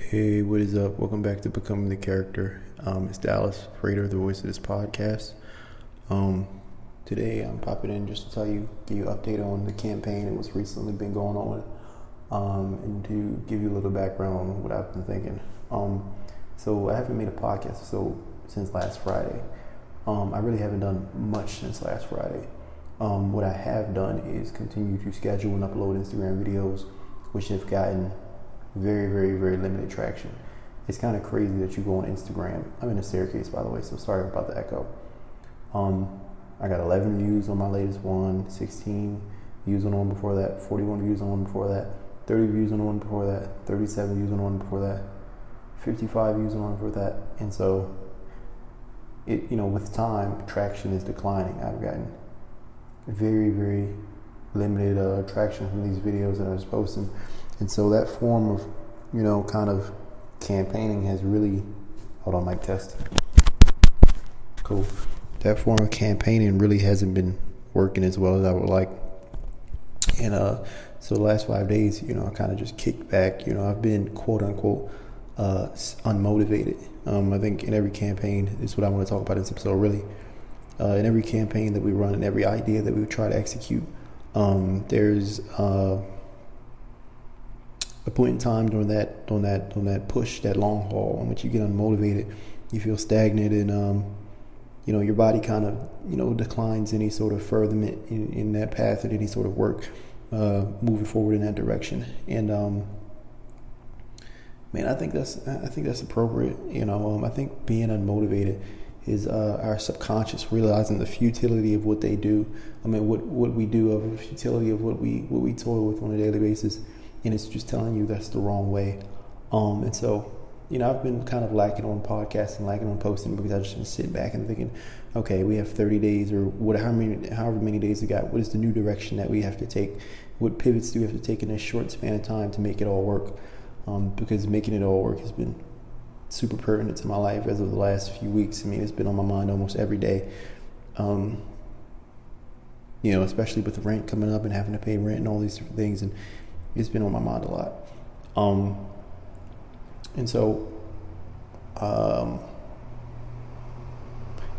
Hey, what is up? Welcome back to Becoming the Character. Um, it's Dallas Prater, the voice of this podcast. Um, today I'm popping in just to tell you, give you an update on the campaign and what's recently been going on, um, and to give you a little background on what I've been thinking. Um, so I haven't made a podcast so since last Friday. Um, I really haven't done much since last Friday. Um, what I have done is continue to schedule and upload Instagram videos, which have gotten very, very, very limited traction. It's kind of crazy that you go on Instagram. I'm in a staircase, by the way, so sorry about the echo. Um, I got 11 views on my latest one, 16 views on one before that, 41 views on one before that, 30 views on one before that, 37 views on one before that, 55 views on one before that, and so it, you know, with time, traction is declining. I've gotten very, very limited uh, traction from these videos that I was posting and so that form of, you know, kind of campaigning has really, hold on, mic test. Cool. That form of campaigning really hasn't been working as well as I would like. And uh, so the last five days, you know, I kind of just kicked back. You know, I've been quote unquote uh, unmotivated. Um, I think in every campaign, is what I want to talk about in this episode. Really, uh, in every campaign that we run, and every idea that we try to execute, um, there's uh, a point in time during that during that during that push, that long haul, in which you get unmotivated, you feel stagnant, and um, you know your body kind of you know declines any sort of furtherment in, in that path and any sort of work uh, moving forward in that direction. And um, man, I think that's I think that's appropriate. You know, um, I think being unmotivated is uh, our subconscious realizing the futility of what they do. I mean, what what we do of the futility of what we what we toil with on a daily basis and it's just telling you that's the wrong way. Um, and so, you know, I've been kind of lacking on podcasting, lacking on posting because I've just been sitting back and thinking, okay, we have 30 days or what, how many, however many days we got. What is the new direction that we have to take? What pivots do we have to take in a short span of time to make it all work? Um, because making it all work has been super pertinent to my life as of the last few weeks. I mean, it's been on my mind almost every day. Um, you know, especially with the rent coming up and having to pay rent and all these different things. And it's been on my mind a lot. Um, and so, um,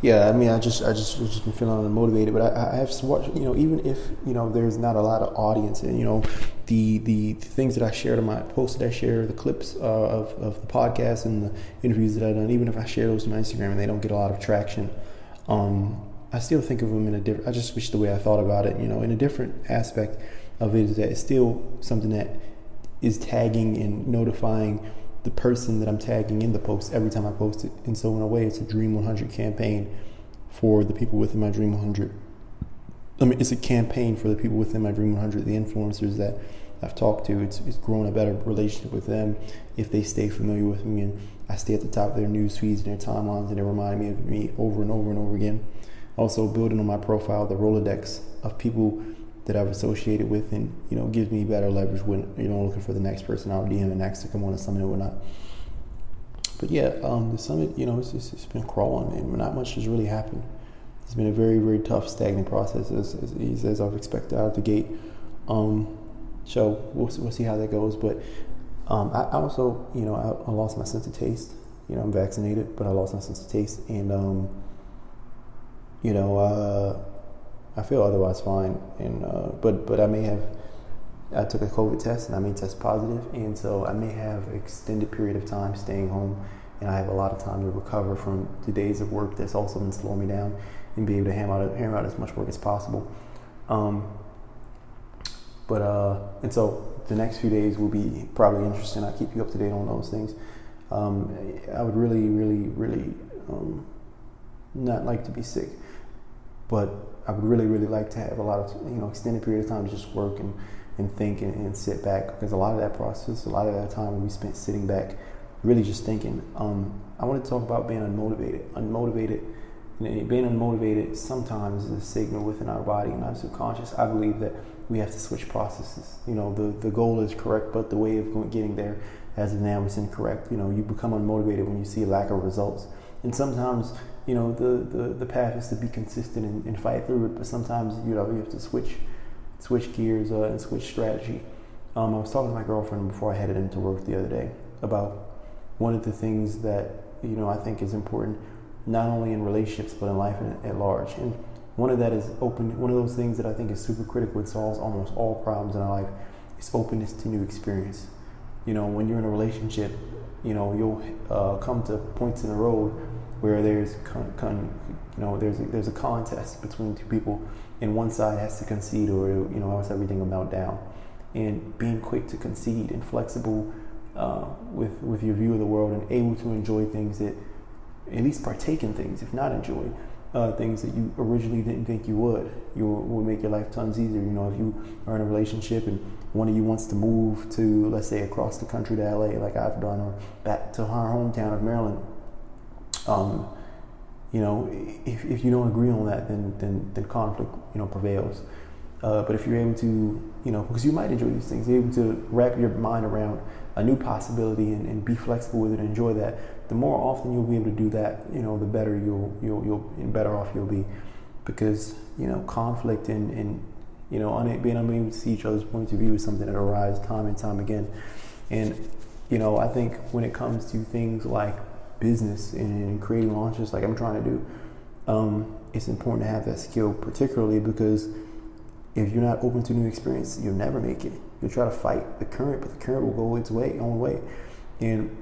yeah, I mean, I just, I just, just been feeling unmotivated, but I, I have watched, you know, even if, you know, there's not a lot of audience and, you know, the, the, the things that I shared in my posts that I share, the clips uh, of, of the podcast and the interviews that I've done, even if I share those my Instagram and they don't get a lot of traction, um, I still think of them in a different, I just switched the way I thought about it, you know, in a different aspect of it is that it's still something that is tagging and notifying the person that I'm tagging in the post every time I post it. And so in a way, it's a Dream 100 campaign for the people within my Dream 100. I mean, it's a campaign for the people within my Dream 100, the influencers that I've talked to. It's, it's grown a better relationship with them if they stay familiar with me and I stay at the top of their news feeds and their timelines and they remind me of me over and over and over again. Also, building on my profile, the Rolodex of people that I've associated with, and you know, gives me better leverage when you know looking for the next person I'll DM and next to come on a summit or whatnot. But yeah, um, the summit, you know, it's, it's, it's been crawling, and not much has really happened. It's been a very, very tough, stagnant process, as, as, as I've expected out of the gate. Um, so we'll, we'll see how that goes. But um, I, I, also, you know, I, I, lost my sense of taste. You know, I'm vaccinated, but I lost my sense of taste, and um, you know, uh, I feel otherwise fine. And uh, but but I may have I took a COVID test and I may test positive, and so I may have extended period of time staying home, and I have a lot of time to recover from the days of work that's also been slowing me down, and be able to hammer out hammer out as much work as possible. Um, but uh, and so the next few days will be probably interesting. I'll keep you up to date on those things. Um, I would really, really, really um, not like to be sick, but I would really, really like to have a lot of, you know, extended period of time to just work and, and think and, and sit back because a lot of that process, a lot of that time we spent sitting back, really just thinking. Um, I want to talk about being unmotivated. Unmotivated, being unmotivated sometimes is a signal within our body and our subconscious. I believe that we have to switch processes. You know, the, the goal is correct, but the way of getting there as of now is incorrect. You know, you become unmotivated when you see lack of results. And sometimes you know the, the, the path is to be consistent and, and, fight through it but sometimes you know you have to switch switch gears uh, and switch strategy um, i was talking to my girlfriend before i headed into work the other day about one of the things that you know I think is important, not only in relationships but in life at large. And one of that is open. One of those things that I think is super critical. It solves almost all problems in our life. Is openness to new experience. You know, when you're in a relationship, you know you'll uh, come to points in the road where there's con, con, you know there's a, there's a contest between two people, and one side has to concede or you know else everything will melt down. And being quick to concede and flexible uh, with with your view of the world and able to enjoy things that at least partake in things, if not enjoy uh, things that you originally didn't think you would. You will make your life tons easier. You know, if you are in a relationship and one of you wants to move to, let's say, across the country to LA, like I've done, or back to our hometown of Maryland, um, you know, if, if you don't agree on that, then then, then conflict, you know, prevails. Uh, but if you're able to, you know, because you might enjoy these things, you're able to wrap your mind around a new possibility and, and, be flexible with it and enjoy that. The more often you'll be able to do that, you know, the better you'll you'll you'll better off you'll be, because you know conflict and, and you know being unable to see each other's points of view is something that arises time and time again, and you know I think when it comes to things like business and creating launches like I'm trying to do, um, it's important to have that skill, particularly because if you're not open to new experience, you'll never make it. You'll try to fight the current, but the current will go its way, own way. And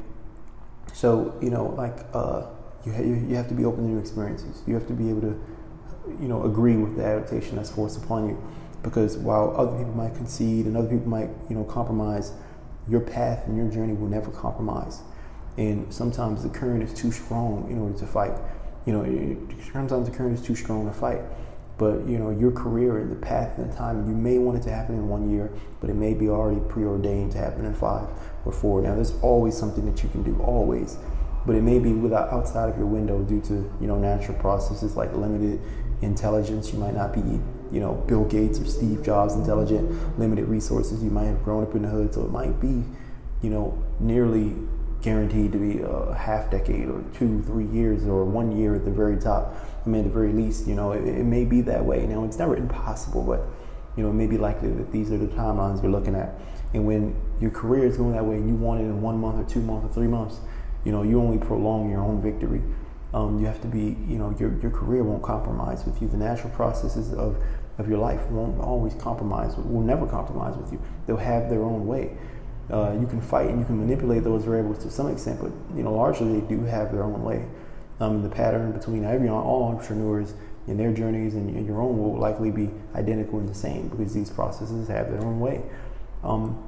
so, you know, like uh, you, ha- you have to be open to new experiences. You have to be able to, you know, agree with the adaptation that's forced upon you. Because while other people might concede and other people might, you know, compromise, your path and your journey will never compromise. And sometimes the current is too strong in order to fight. You know, sometimes the current is too strong to fight. But you know your career and the path and the time you may want it to happen in one year but it may be already preordained to happen in five or four. Now there's always something that you can do always. But it may be without outside of your window due to you know natural processes like limited intelligence. You might not be you know bill gates or steve jobs intelligent limited resources. You might have grown up in the hood so it might be you know nearly guaranteed to be a half decade or two, three years or one year at the very top. I mean, at the very least, you know, it, it, may be that way. Now, it's never impossible, but, you know, it may be likely that these are the timelines you're looking at. And when your career is going that way and you want it in one month or two months or three months, you know, you only prolong your own victory. Um, you have to be, you know, your, your career won't compromise with you. The natural processes of, of your life won't always compromise, will never compromise with you. They'll have their own way. Uh, you can fight and you can manipulate those variables to some extent, but you know largely they do have their own way. Um, the pattern between every all entrepreneurs in their journeys and your own will likely be identical and the same because these processes have their own way. Um,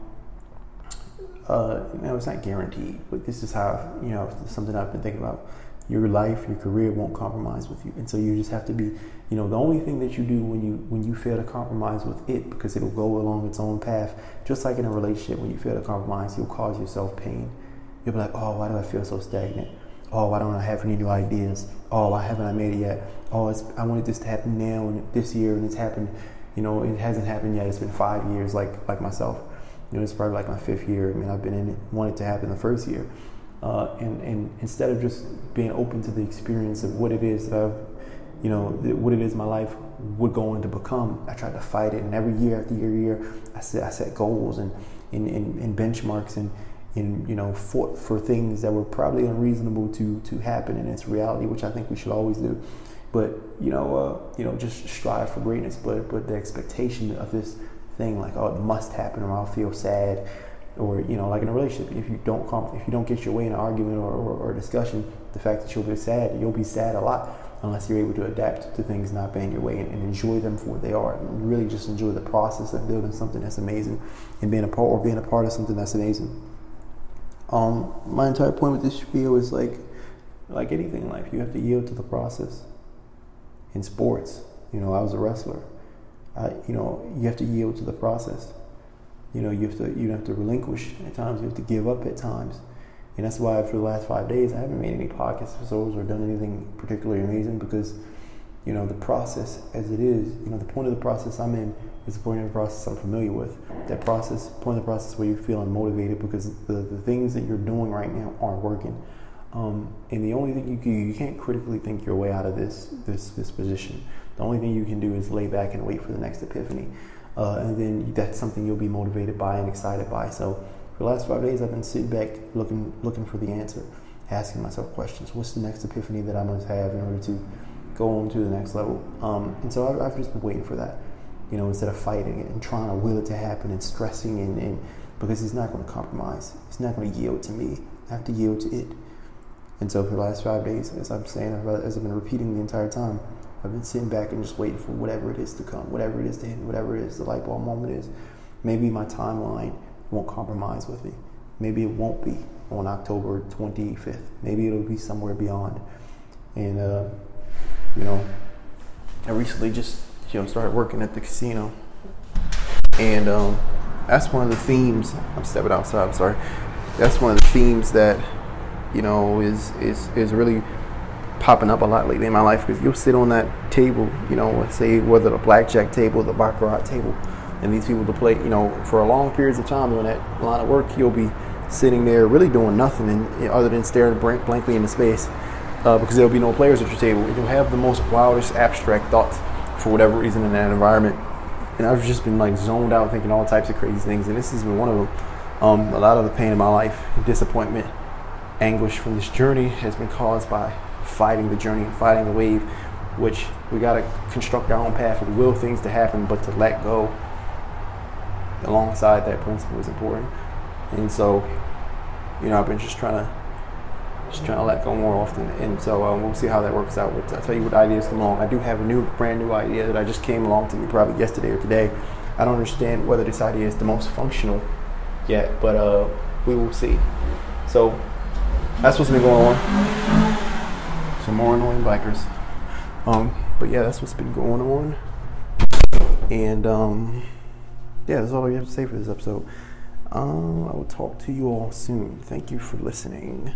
uh, it's not guaranteed, but this is how you know something I've been thinking about your life, your career won't compromise with you. And so you just have to be, you know, the only thing that you do when you when you fail to compromise with it, because it'll go along its own path, just like in a relationship, when you fail to compromise, you'll cause yourself pain. You'll be like, oh, why do I feel so stagnant? Oh, why don't I have any new ideas? Oh, why haven't I made it yet? Oh, I wanted this to happen now and this year, and it's happened. You know, it hasn't happened yet. It's been five years, like like myself. You know, it's probably like my fifth year. I mean, I've been in it, wanted to happen the first year. Uh, and, and instead of just being open to the experience of what it is that I've, you know, what it is my life would go on to become, I tried to fight it. And every year after year, year, I set, I set goals and, and, and, and benchmarks and, and, you know, fought for things that were probably unreasonable to, to happen in its reality, which I think we should always do. But, you know, uh, you know, just strive for greatness. But, but the expectation of this thing, like, oh, it must happen or I'll feel sad or you know, like in a relationship, if you don't comp- if you don't get your way in an argument or, or, or discussion, the fact that you'll be sad, you'll be sad a lot unless you're able to adapt to things not being your way and, and enjoy them for what they are. And really just enjoy the process of building something that's amazing and being a part or being a part of something that's amazing. Um, my entire point with this video is like, like anything in life, you have to yield to the process. In sports, you know, I was a wrestler. I, you know, you have to yield to the process you know, you have to you have to relinquish at times. You have to give up at times, and that's why for the last five days I haven't made any podcast episodes or done anything particularly amazing because, you know, the process as it is. You know, the point of the process I'm in is the point of the process I'm familiar with. That process, point of the process where you feel unmotivated because the, the things that you're doing right now aren't working. Um, and the only thing you can, you can't critically think your way out of this this this position. The only thing you can do is lay back and wait for the next epiphany uh, and then that's something you'll be motivated by and excited by. So for the last five days, I've been sitting back looking looking for the answer, asking myself questions. What's the next epiphany that I must have in order to go on to the next level? Um, and so I've, I've, just been waiting for that, you know, instead of fighting it and trying to will it to happen and stressing and, and because it's not going to compromise. It's not going to yield to me. I have to yield to it. And so for the last five days, as I'm saying, as I've been repeating the entire time, I've been sitting back and just waiting for whatever it is to come, whatever it is to hit, whatever it is the light bulb moment is. Maybe my timeline won't compromise with me. Maybe it won't be on October 25th. Maybe it'll be somewhere beyond. And, uh, you know, I recently just, you know, started working at the casino. And um, that's one of the themes. I'm stepping outside, I'm sorry. That's one of the themes that, you know, is, is, is really popping up a lot lately in my life because you'll sit on that table, you know, say whether the blackjack table, the baccarat table, and these people to play, you know, for a long periods of time doing that line of work, you'll be sitting there really doing nothing and, other than staring blankly into space uh, because there'll be no players at your table. You'll have the most wildest abstract thoughts for whatever reason in that environment. And I've just been like zoned out thinking all types of crazy things, and this has been one of them. Um, a lot of the pain in my life, disappointment, anguish from this journey has been caused by fighting the journey and fighting the wave, which we got to construct our own path and will things to happen, but to let go alongside that principle is important. And so, you know, I've been just trying to just trying to let go more often. And so um, we'll see how that works out. I'll tell you what ideas come along. I do have a new, brand new idea that I just came along to me probably yesterday or today. I don't understand whether this idea is the most functional yet, but uh, we will see. So that's what's been going on some more annoying bikers. Um, but yeah, that's what's been going on. And um, yeah, that's all I have to say for this episode. Um, I will talk to you all soon. Thank you for listening.